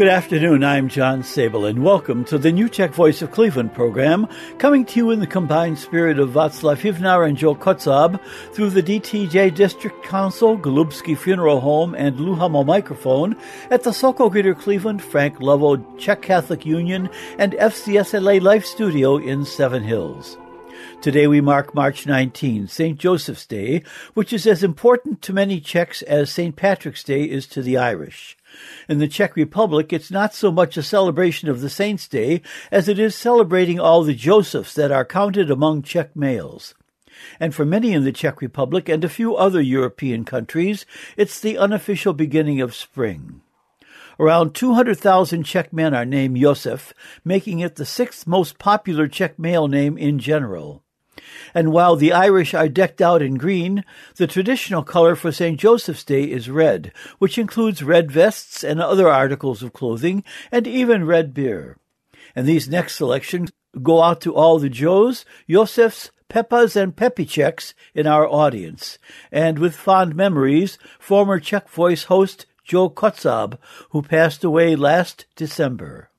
Good afternoon. I'm John Sable, and welcome to the New Czech Voice of Cleveland program, coming to you in the combined spirit of Václav Hivnar and Joe Kotzab through the DTJ District Council, Golubski Funeral Home, and Luhamo Microphone at the Sokol Greater Cleveland, Frank Lovo Czech Catholic Union, and FCSLA Life Studio in Seven Hills. Today we mark March 19, St. Joseph's Day, which is as important to many Czechs as St. Patrick's Day is to the Irish. In the Czech Republic, it's not so much a celebration of the Saints' Day as it is celebrating all the Josephs that are counted among Czech males. And for many in the Czech Republic and a few other European countries, it's the unofficial beginning of spring. Around 200,000 Czech men are named Josef, making it the sixth most popular Czech male name in general. And while the Irish are decked out in green, the traditional color for St. Joseph's Day is red, which includes red vests and other articles of clothing, and even red beer. And these next selections go out to all the Joes, Josefs, Peppas, and Czechs in our audience, and with fond memories, former Czech Voice host Joe Kotzab, who passed away last December.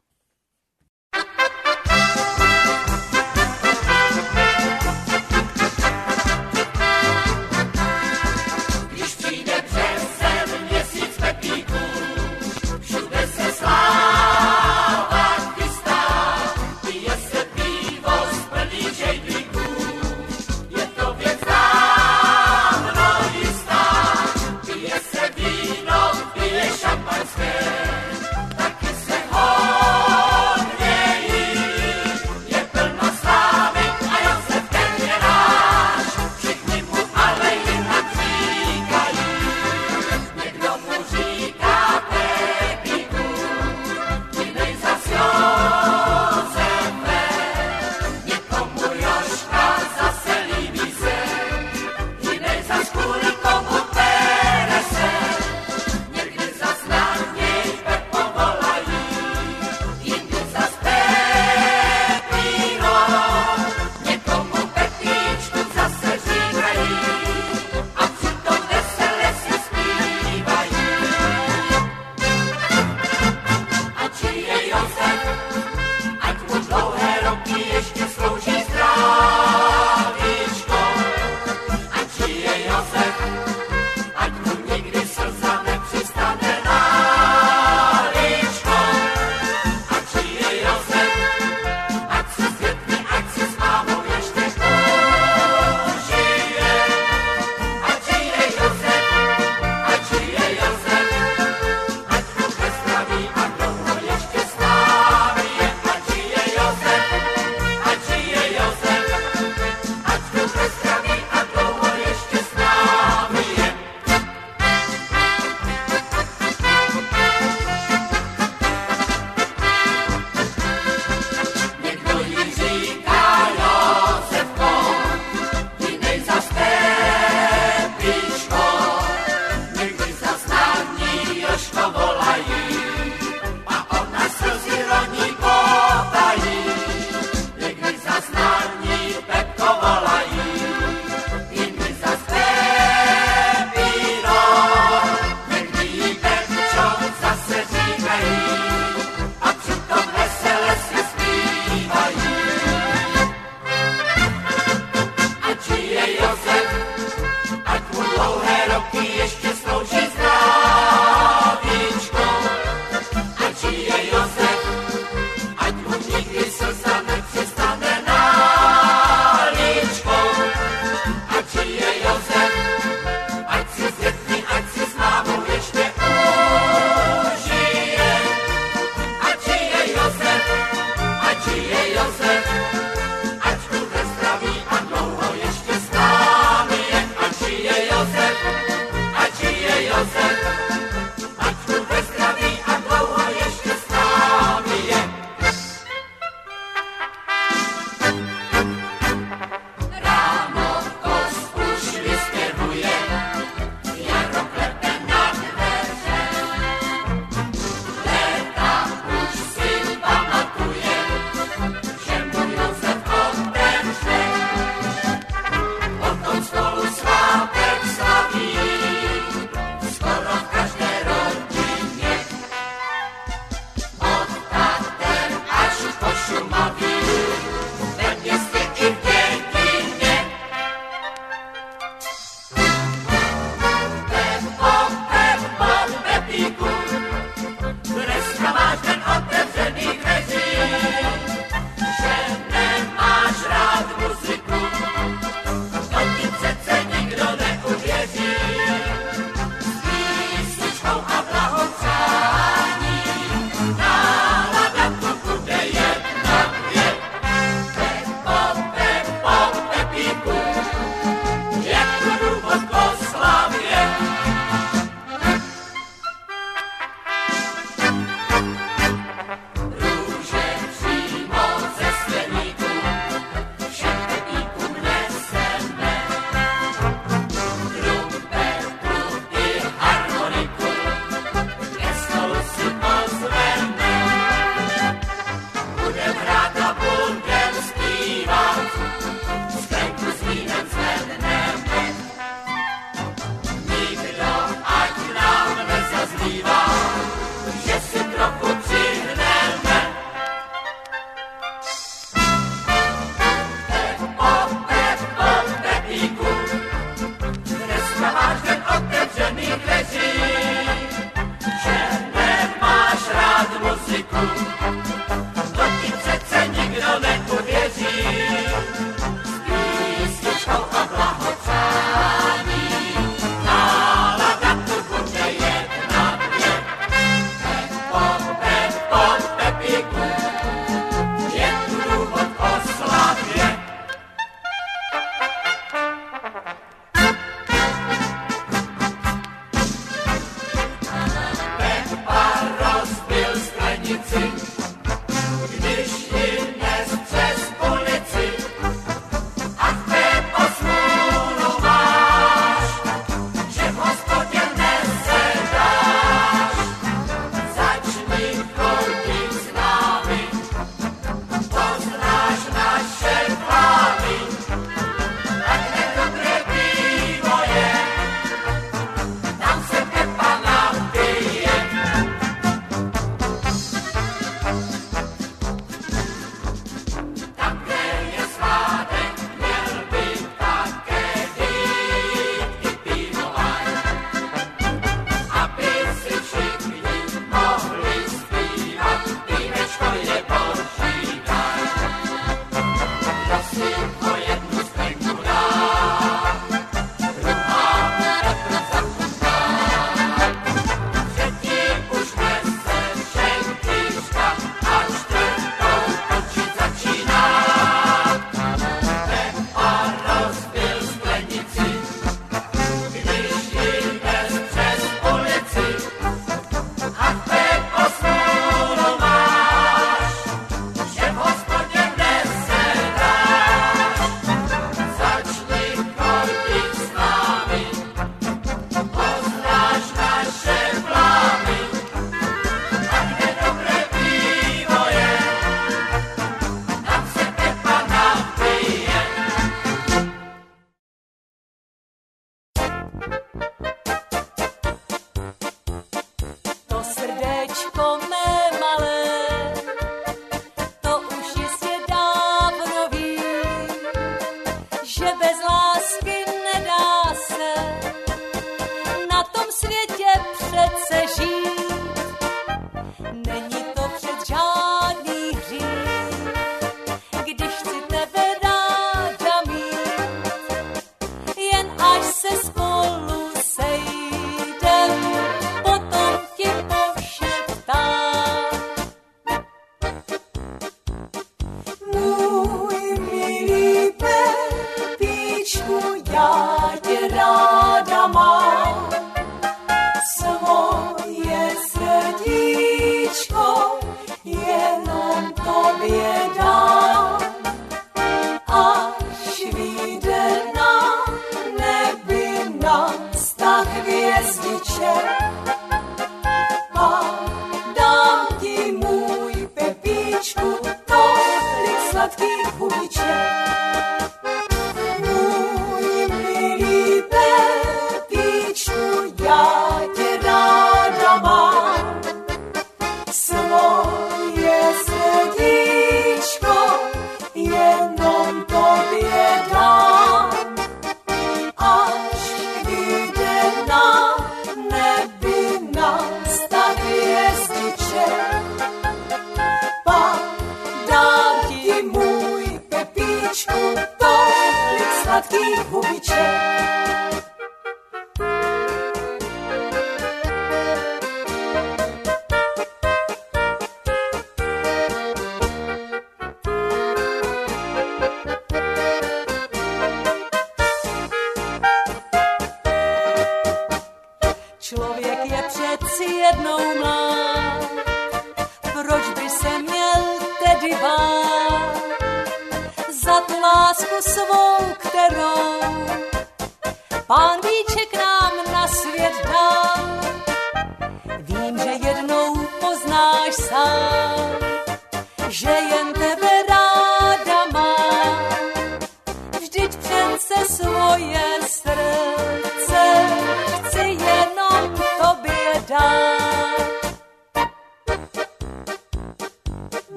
Hubiček.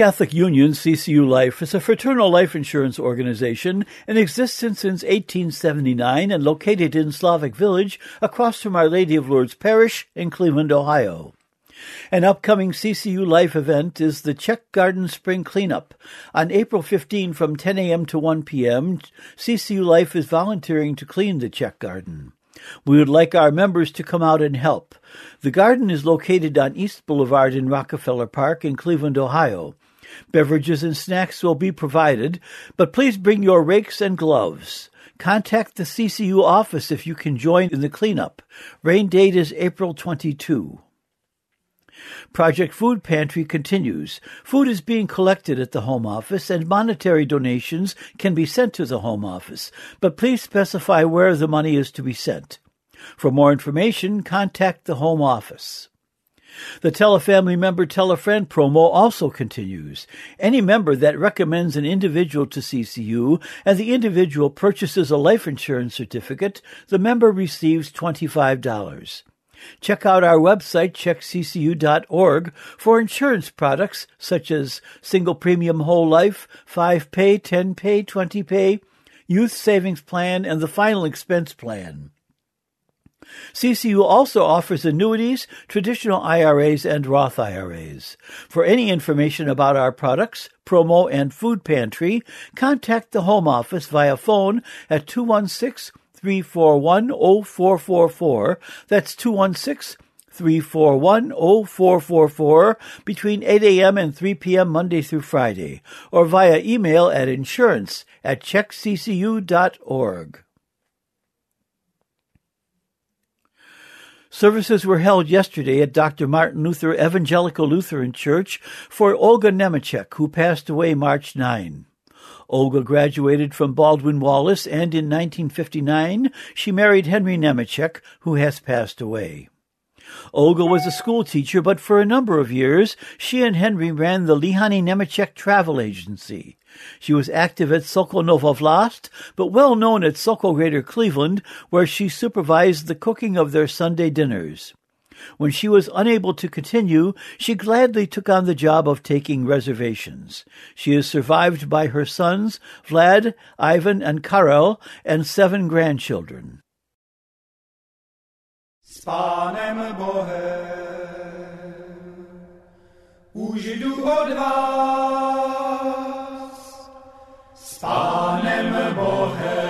Catholic Union CCU Life is a fraternal life insurance organization in existence since 1879 and located in Slavic Village across from Our Lady of Lourdes Parish in Cleveland, Ohio. An upcoming CCU Life event is the Czech Garden Spring Cleanup. On April 15 from 10 a.m. to 1 p.m., CCU Life is volunteering to clean the Czech Garden. We would like our members to come out and help. The garden is located on East Boulevard in Rockefeller Park in Cleveland, Ohio. Beverages and snacks will be provided, but please bring your rakes and gloves. Contact the CCU office if you can join in the cleanup. Rain date is April 22. Project Food Pantry continues. Food is being collected at the Home Office and monetary donations can be sent to the Home Office, but please specify where the money is to be sent. For more information, contact the Home Office. The Tell a Family Member Tell a Friend promo also continues. Any member that recommends an individual to CCU and the individual purchases a life insurance certificate, the member receives $25. Check out our website, checkccu.org, for insurance products such as single premium whole life, 5 pay, 10 pay, 20 pay, youth savings plan, and the final expense plan. CCU also offers annuities, traditional IRAs, and Roth IRAs. For any information about our products, promo, and food pantry, contact the Home Office via phone at 216 341 0444. That's 216 341 0444 between 8 a.m. and 3 p.m. Monday through Friday, or via email at insurance at checkccu.org. Services were held yesterday at Dr. Martin Luther Evangelical Lutheran Church for Olga Nemechek, who passed away March 9. Olga graduated from Baldwin Wallace and in 1959 she married Henry Nemechek, who has passed away. Olga was a school teacher, but for a number of years she and Henry ran the Lihani Nemechek Travel Agency. She was active at Sokol Novovlast, but well known at Sokol Greater Cleveland, where she supervised the cooking of their Sunday dinners. When she was unable to continue, she gladly took on the job of taking reservations. She is survived by her sons, Vlad, Ivan, and Karel, and seven grandchildren. S Pánem Bohem už jdu od vás. S Pánem Bohem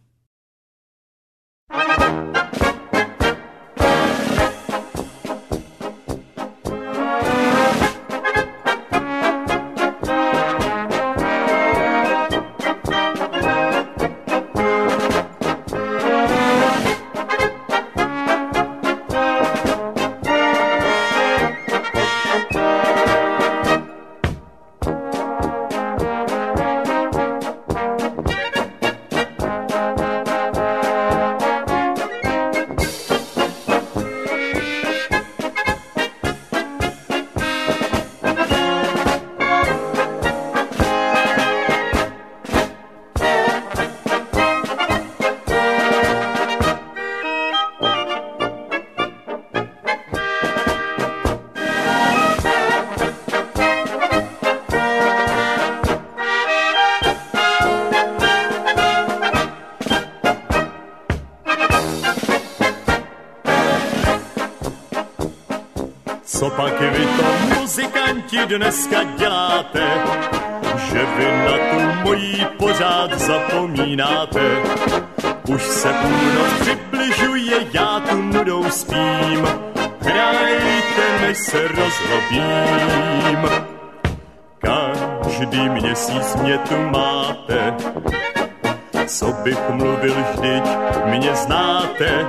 Dneska děláte, že vy na tu mojí pořád zapomínáte? Už se půlnoc přibližuje, já tu nudou spím, hrajte, než se rozlobím. Každý měsíc mě tu máte, co bych mluvil vždyť, mě znáte.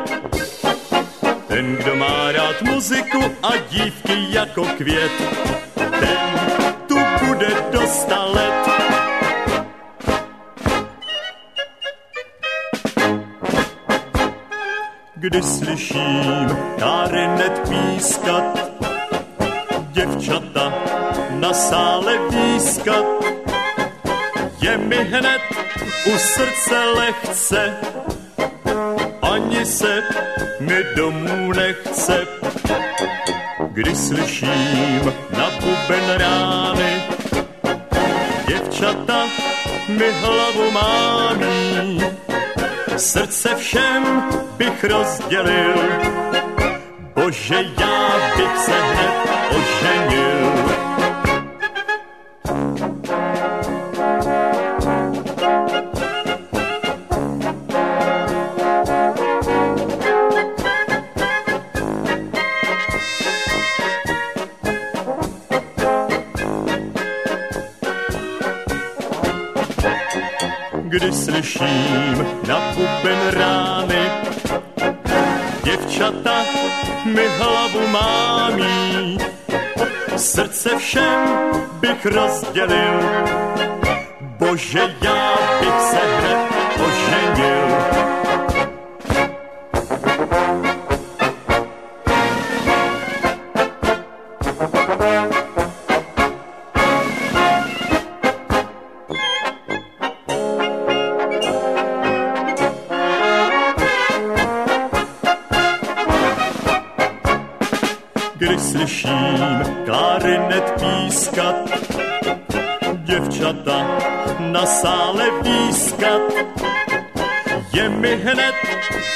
Ten, kdo má rád muziku a dívky jako květ, ten tu bude do let. Když slyším karinet pískat, děvčata na sále pískat, je mi hned u srdce lehce, hlavu mání. Srdce všem bych rozdělil, bože já bych se hned oženil. Slyším na buben rány. Děvčata mi hlavu mámí, srdce všem bych rozdělil. Bože, já bych se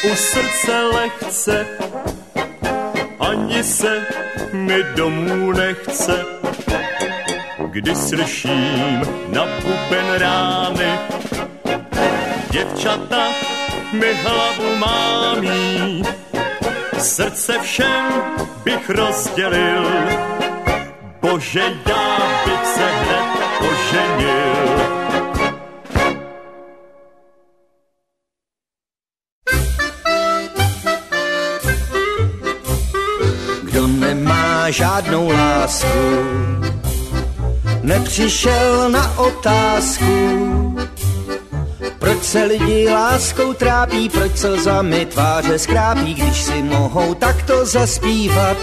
u srdce lehce, ani se mi domů nechce. Kdy slyším na buben rány, děvčata mi hlavu mámí, srdce všem bych rozdělil. Bože, já bych se žádnou lásku, nepřišel na otázku, proč se lidi láskou trápí, proč slzami tváře skrápí, když si mohou takto zaspívat.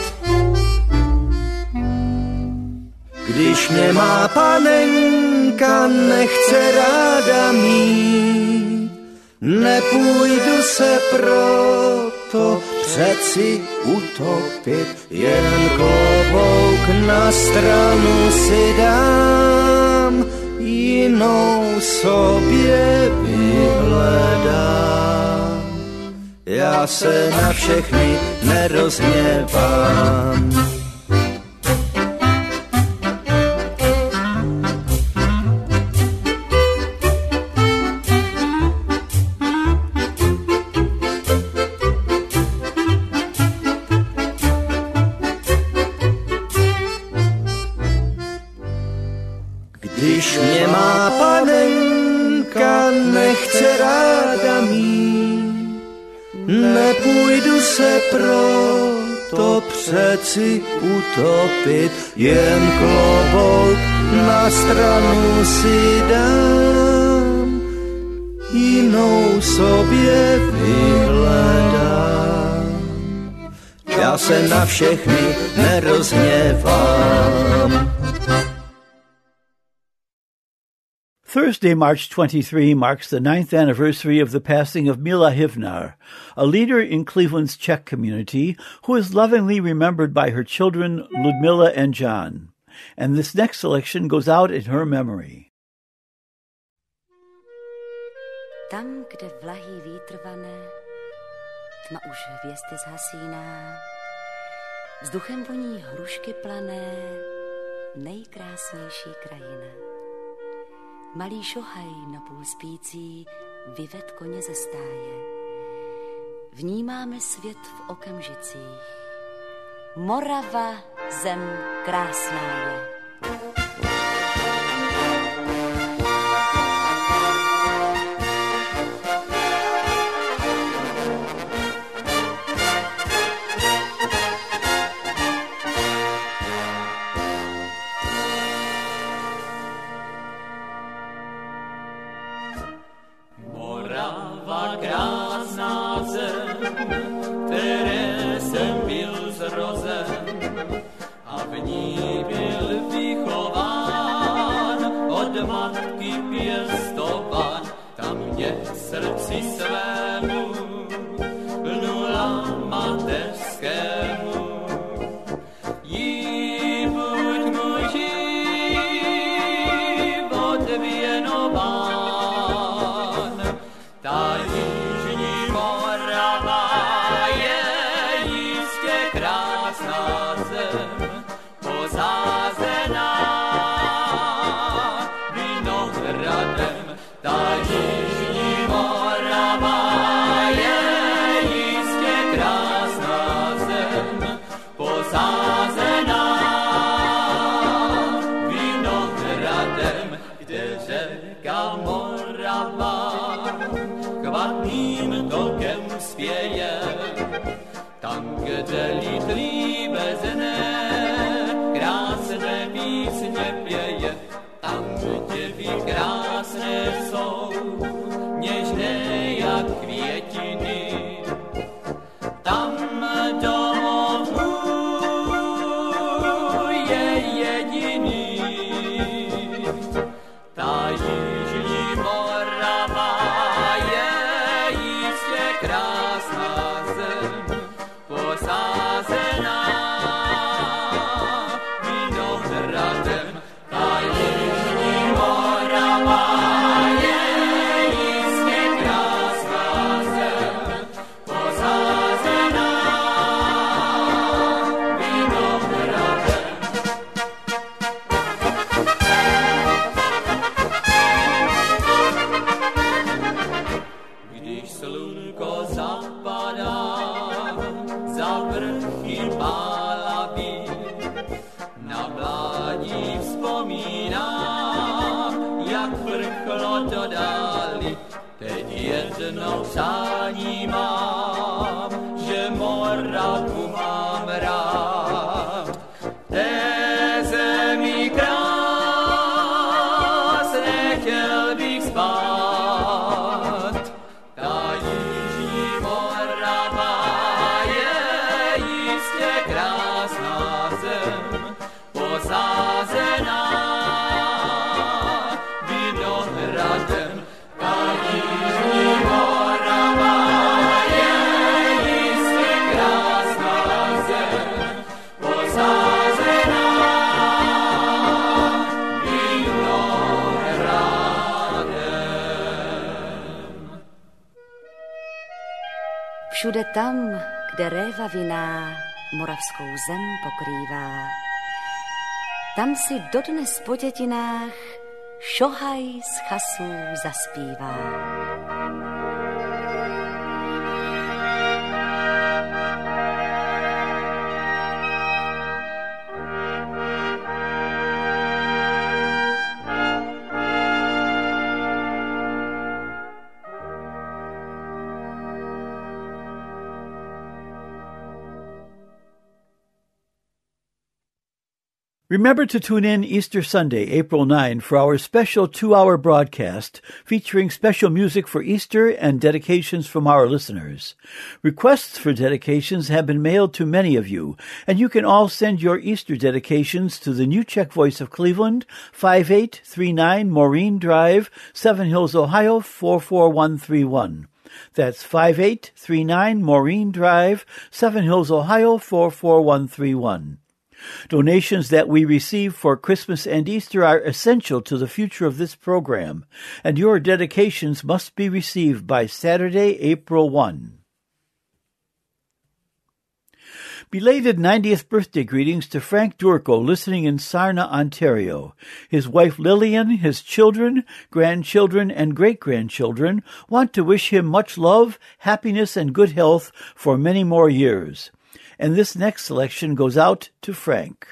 Když mě má panenka, nechce ráda mít, nepůjdu se proto přeci utopit, jen klobouk na stranu si dám, jinou sobě vyhledám. Já se na všechny nerozhněvám. Přeci utopit, jen klobouk na stranu si dám, jinou sobě vyhledám. Já se na všechny nerozhněvám. Thursday, March 23 marks the ninth anniversary of the passing of Mila Hivnar, a leader in Cleveland's Czech community who is lovingly remembered by her children Ludmila and John. And this next selection goes out in her memory. Tam, kde vlahý vítr vane, tma už hvězdy zhasíná, vzduchem voní hrušky plané, nejkrásnější krajina. Malý šohaj napůl spící vyved koně ze stáje. Vnímáme svět v okamžicích. Morava zem krásná je. Chvatným tokem spěje. Tam, kde lítlí bez Všude tam, kde réva viná moravskou zem pokrývá, tam si dodnes po dětinách šohaj z chasů zaspívá. Remember to tune in Easter Sunday, April 9, for our special two hour broadcast featuring special music for Easter and dedications from our listeners. Requests for dedications have been mailed to many of you, and you can all send your Easter dedications to the New Czech Voice of Cleveland, 5839 Maureen Drive, Seven Hills, Ohio 44131. That's 5839 Maureen Drive, Seven Hills, Ohio 44131. Donations that we receive for Christmas and Easter are essential to the future of this program, and your dedications must be received by Saturday, April 1. Belated 90th birthday greetings to Frank Durko, listening in Sarnia, Ontario. His wife Lillian, his children, grandchildren, and great grandchildren want to wish him much love, happiness, and good health for many more years. And this next selection goes out to Frank.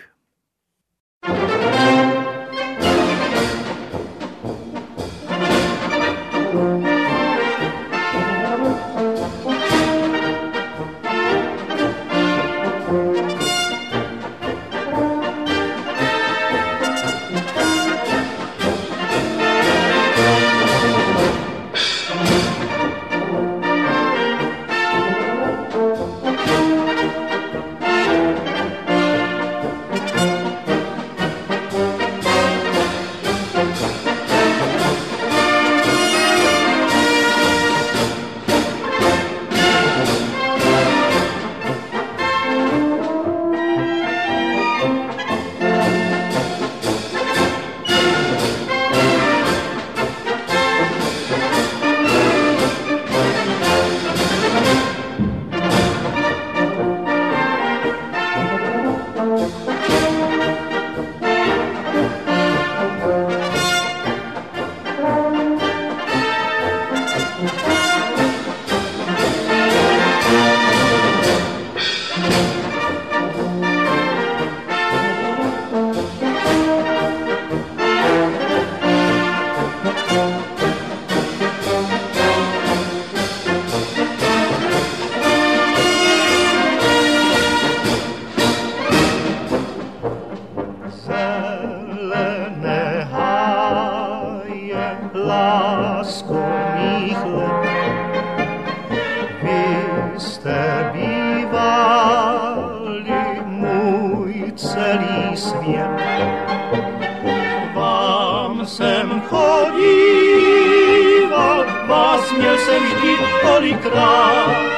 Měl jsem vždy tolikrát,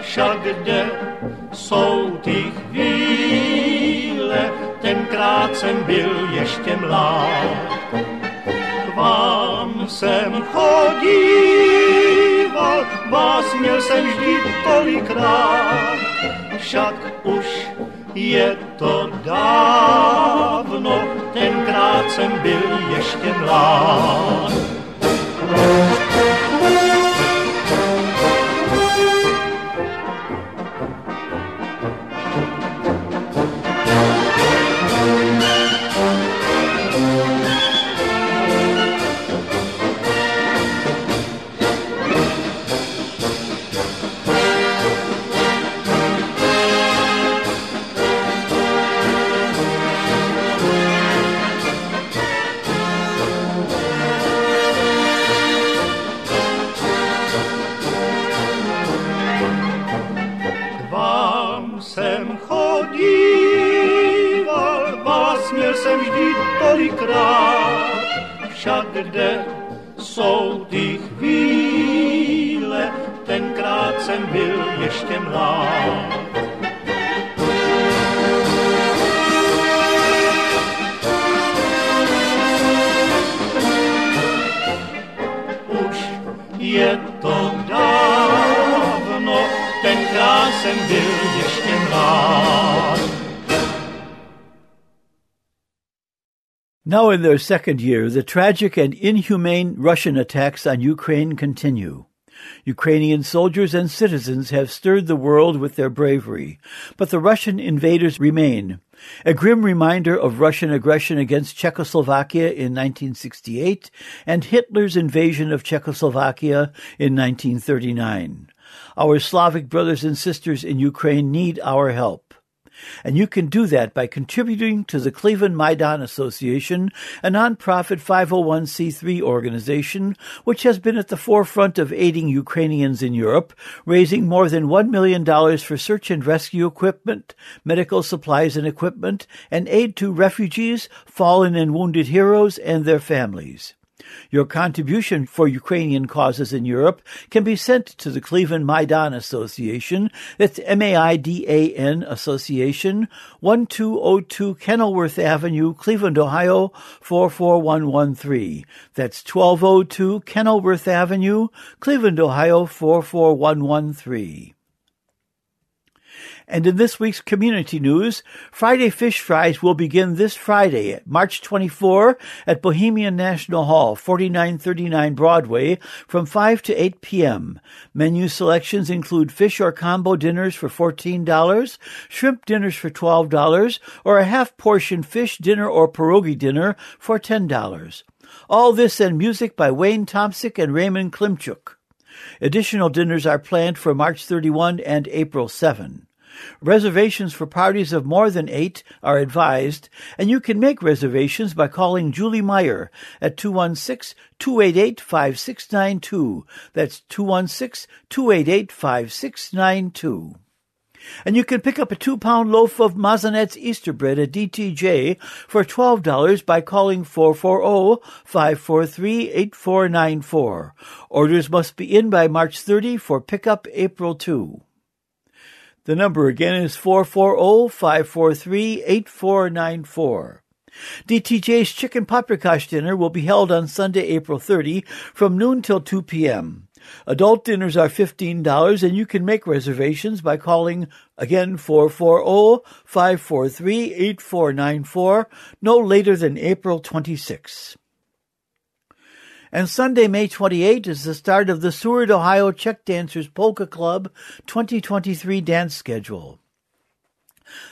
však kde jsou ty chvíle, tenkrát jsem byl ještě mlád. K vám jsem chodíval, vás měl jsem vždy tolikrát, však už je to dávno, tenkrát jsem byl ještě mlád. Mlád. Je to mlád. Now, in their second year, the tragic and inhumane Russian attacks on Ukraine continue. Ukrainian soldiers and citizens have stirred the world with their bravery, but the Russian invaders remain. A grim reminder of Russian aggression against Czechoslovakia in 1968 and Hitler's invasion of Czechoslovakia in 1939. Our Slavic brothers and sisters in Ukraine need our help. And you can do that by contributing to the Cleveland Maidan Association, a nonprofit 501c3 organization which has been at the forefront of aiding Ukrainians in Europe, raising more than $1 million for search and rescue equipment, medical supplies and equipment, and aid to refugees, fallen and wounded heroes, and their families. Your contribution for Ukrainian causes in Europe can be sent to the Cleveland Maidan Association. That's M-A-I-D-A-N Association, 1202 Kenilworth Avenue, Cleveland, Ohio, 44113. That's 1202 Kenilworth Avenue, Cleveland, Ohio, 44113. And in this week's community news, Friday Fish Fries will begin this Friday, March 24, at Bohemian National Hall, 4939 Broadway, from 5 to 8 p.m. Menu selections include fish or combo dinners for $14, shrimp dinners for $12, or a half portion fish dinner or pierogi dinner for $10. All this and music by Wayne Tomsick and Raymond Klimchuk. Additional dinners are planned for March 31 and April 7. Reservations for parties of more than eight are advised, and you can make reservations by calling Julie Meyer at 216-288-5692. That's 216-288-5692. And you can pick up a two pound loaf of Mazanec Easter bread at DTJ for $12 by calling 440-543-8494. Orders must be in by March 30 for pickup April 2. The number again is 440-543-8494. DTJ's Chicken Paprikash dinner will be held on Sunday, April 30 from noon till 2 p.m. Adult dinners are $15 and you can make reservations by calling again 440-543-8494 no later than April 26. And Sunday, May 28 is the start of the Seward, Ohio Czech Dancers Polka Club 2023 dance schedule.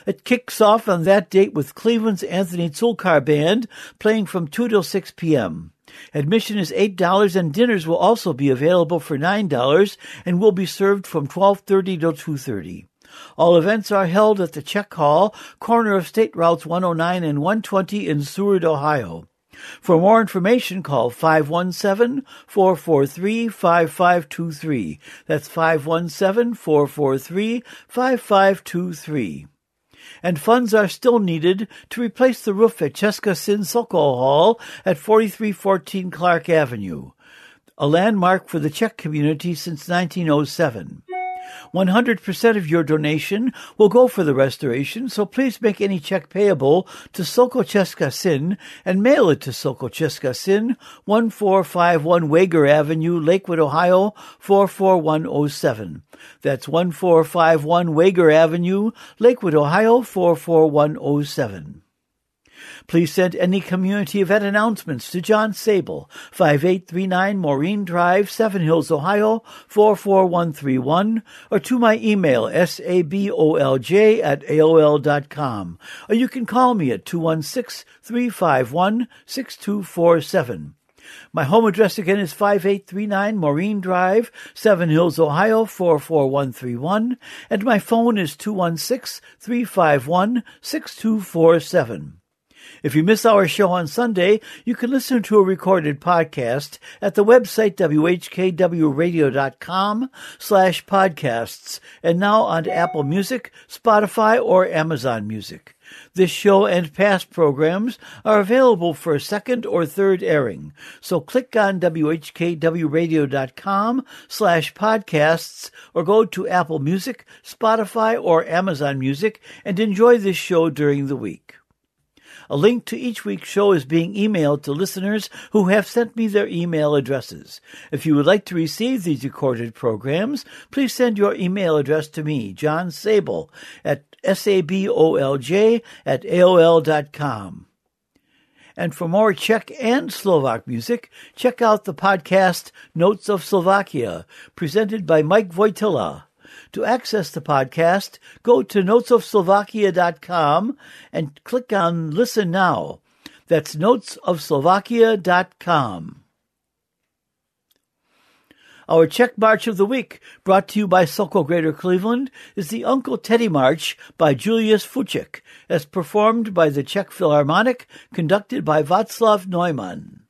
It kicks off on that date with Cleveland's Anthony Zulkar Band playing from 2 till 6 p.m. Admission is $8 and dinners will also be available for $9 and will be served from 12:30 till 2:30. All events are held at the Czech Hall, corner of State Routes 109 and 120 in Seward, Ohio. For more information, call 517-443-5523. That's 517-443-5523. And funds are still needed to replace the roof at Cheska Sin Soko Hall at 4314 Clark Avenue, a landmark for the Czech community since 1907. 100% of your donation will go for the restoration, so please make any check payable to Soko Cheska Sin and mail it to Soko Cheska Sin, 1451 Wager Avenue, Lakewood, Ohio, 44107. That's 1451 Wager Avenue, Lakewood, Ohio, 44107. Please send any community event announcements to John Sabol, 5839 Maureen Drive, Seven Hills, Ohio, 44131, or to my email, sabolj at aol.com. Or you can call me at 216-351-6247. My home address again is 5839 Maureen Drive, Seven Hills, Ohio 44131, and my phone is 216 351 6247. If you miss our show on Sunday, you can listen to a recorded podcast at the website whkwradio.com slash podcasts and now on Apple Music, Spotify, or Amazon Music. This show and past programs are available for a second or third airing. So click on whkwradio.com slash podcasts or go to Apple Music, Spotify, or Amazon Music and enjoy this show during the week. A link to each week's show is being emailed to listeners who have sent me their email addresses. If you would like to receive these recorded programs, please send your email address to me, John Sabol, at sabolj at aol.com. And for more Czech and Slovak music, check out the podcast Notes of Slovakia, presented by Mike Wojtyla. To access the podcast, go to notesofslovakia.com and click on Listen Now. That's notesofslovakia.com. Our Czech March of the Week, brought to you by Sokol Greater Cleveland, is the Uncle Teddy March by Julius Fučík, as performed by the Czech Philharmonic, conducted by Václav Neumann.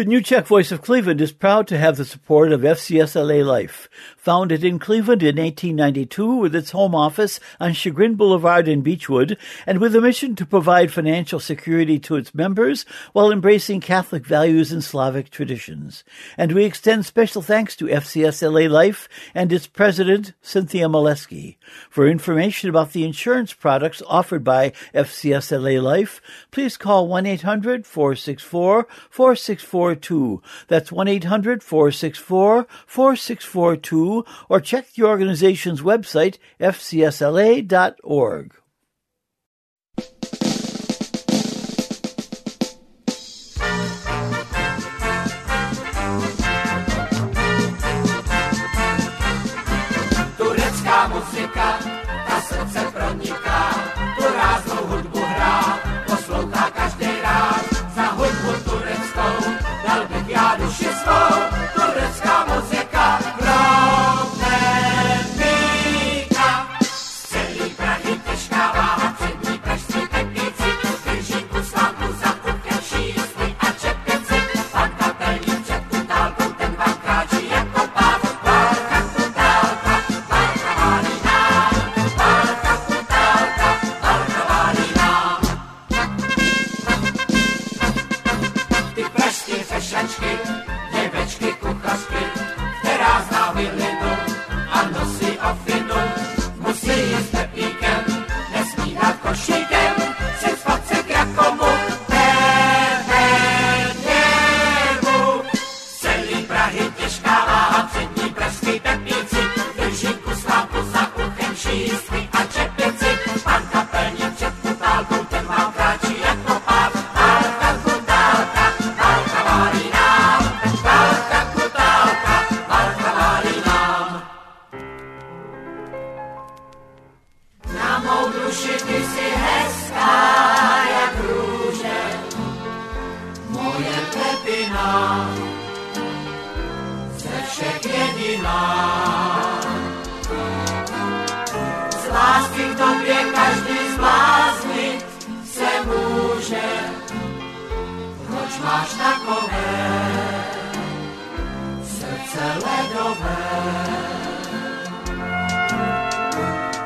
The New Czech Voice of Cleveland is proud to have the support of FCSLA Life. Founded in Cleveland in 1892 with its home office on Chagrin Boulevard in Beechwood, and with a mission to provide financial security to its members while embracing Catholic values and Slavic traditions. And we extend special thanks to FCSLA Life and its president, Cynthia Maleski. For information about the insurance products offered by FCSLA Life, please call 1-800-464-4642 4642. That's 1-800-464-4642 or check the organization's website, fcsla.org.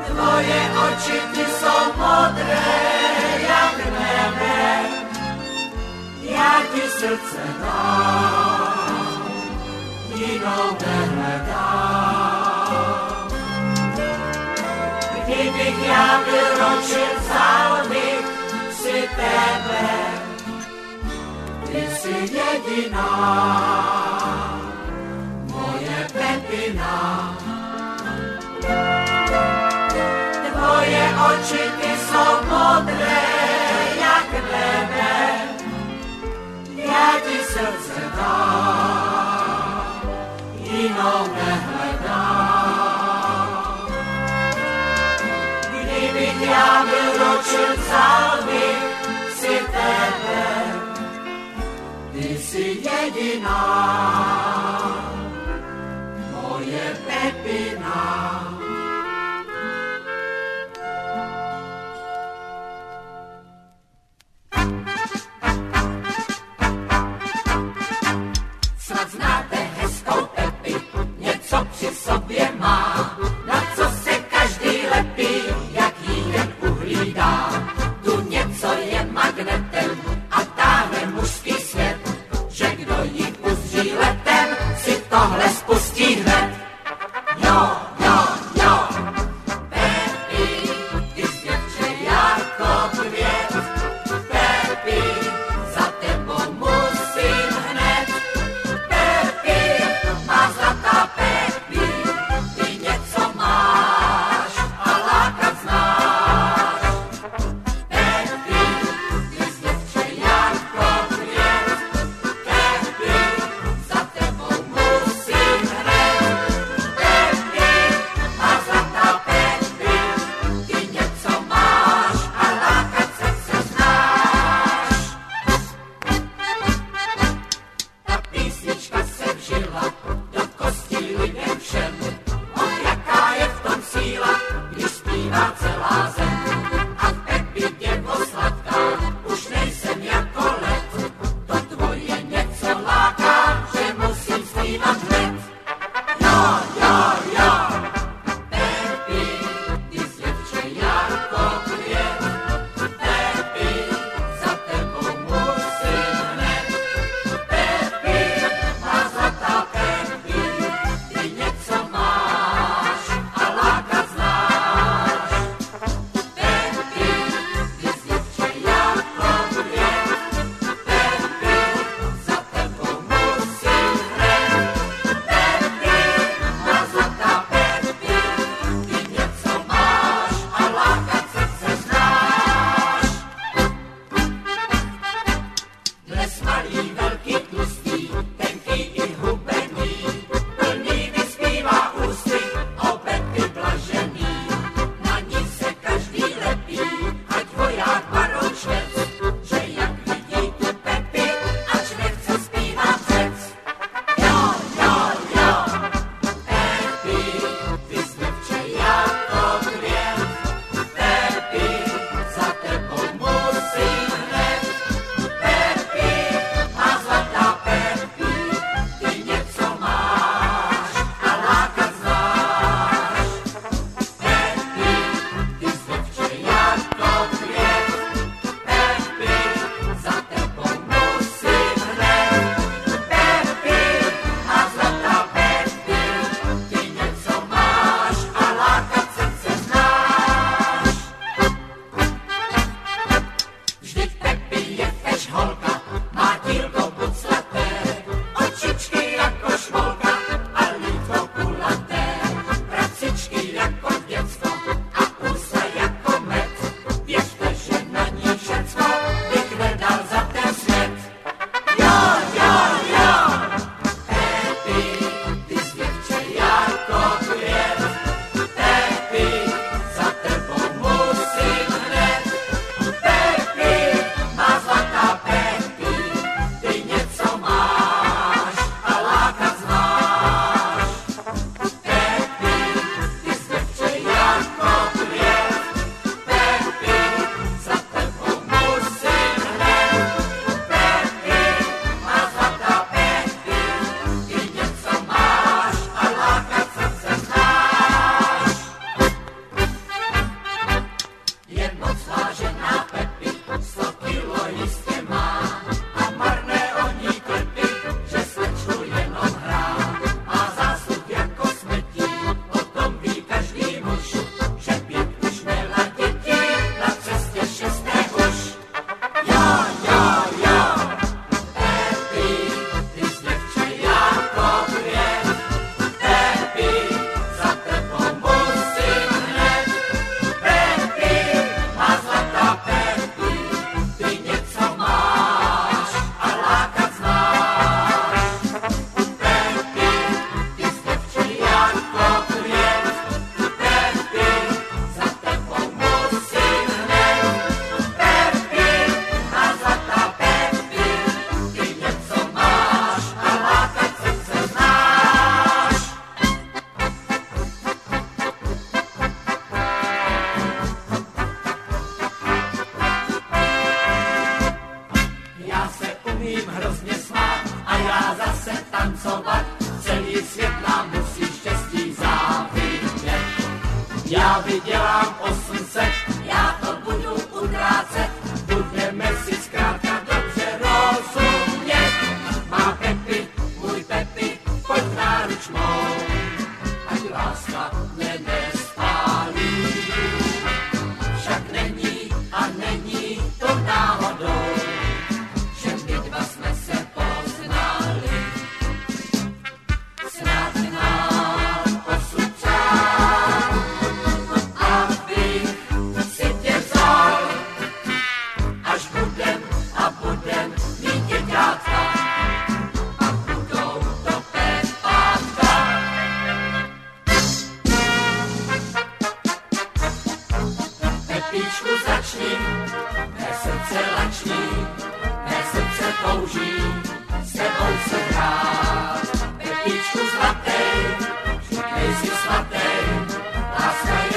Twoje oczy ty są modre jak meme, jak i serce nam, giną Gdybych ja wyroczył całych sypemę, ty sy jedyna tępina. Twoje oczy ty są modre jak lewe, ja ci serce dam i nogę dam. Gdyby ja wyroczył cały si tebe, ty si jedyna. pepina. Snad znáte hezkou Pepi, něco při sobě má. Na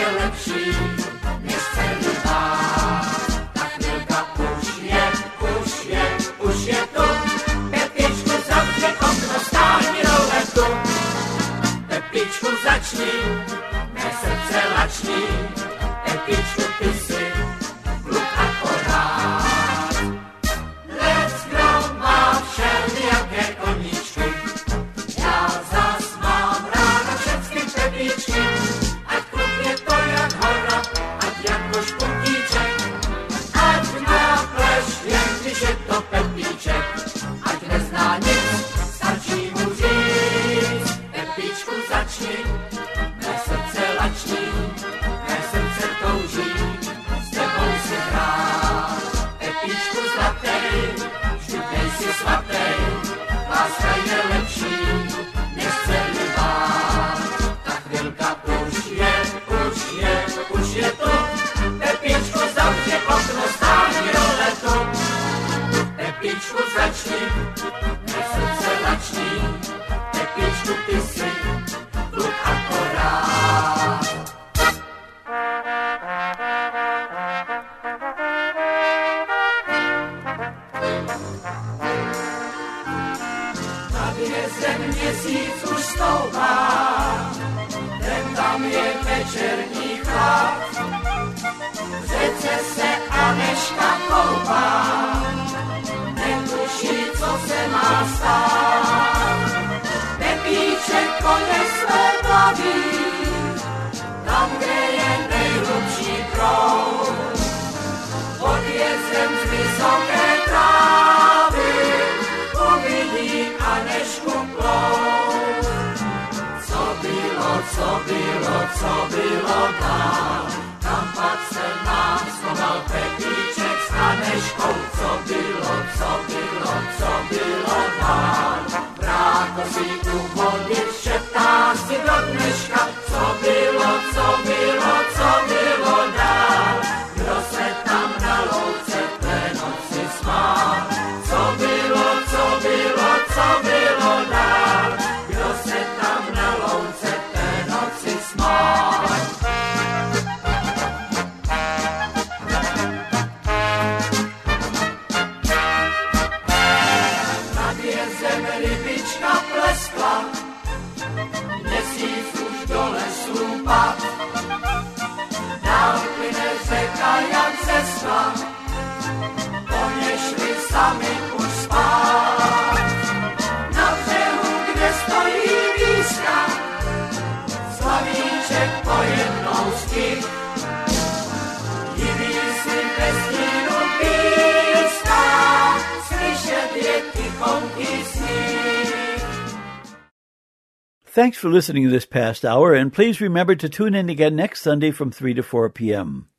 je lepší, než celý bát. Ta chvilka už je, už je, už je tu, Pepíčku zavři okno, stáhni roletu. Pepíčku začni, mé srdce lační, co było, co było tam. Tam patrzę na schował Pepiczek z Haneśką, co było, co było, co było tam. Brakos i. Thanks for listening this past hour, and please remember to tune in again next Sunday from 3 to 4 p.m.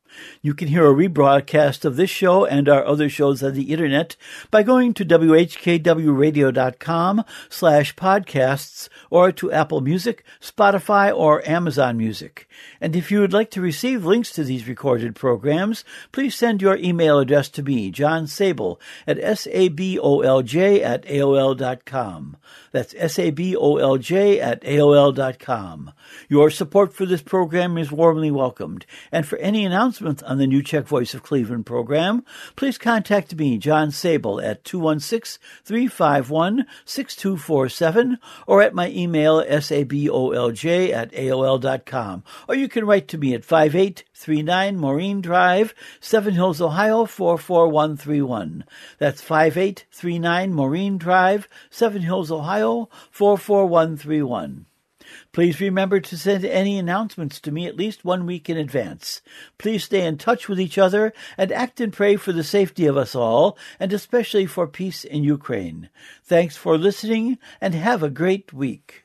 You can hear a rebroadcast of this show and our other shows on the internet by going to whkwradio.com slash podcasts or to Apple Music, Spotify, or Amazon Music. And if you would like to receive links to these recorded programs, please send your email address to me, John Sabol, at sabolj at aol.com. That's sabolj at aol.com. Your support for this program is warmly welcomed. And for any announcements on the New Czech Voice of Cleveland program, please contact me, John Sabol, at 216-351-6247 or at my email, sabolj at aol.com. Or you can write to me at 5839 Maureen Drive, Seven Hills, Ohio 44131. That's 5839 Maureen Drive, Seven Hills, Ohio 44131. Please remember to send any announcements to me at least one week in advance. Please stay in touch with each other and act and pray for the safety of us all, and especially for peace in Ukraine. Thanks for listening and have a great week.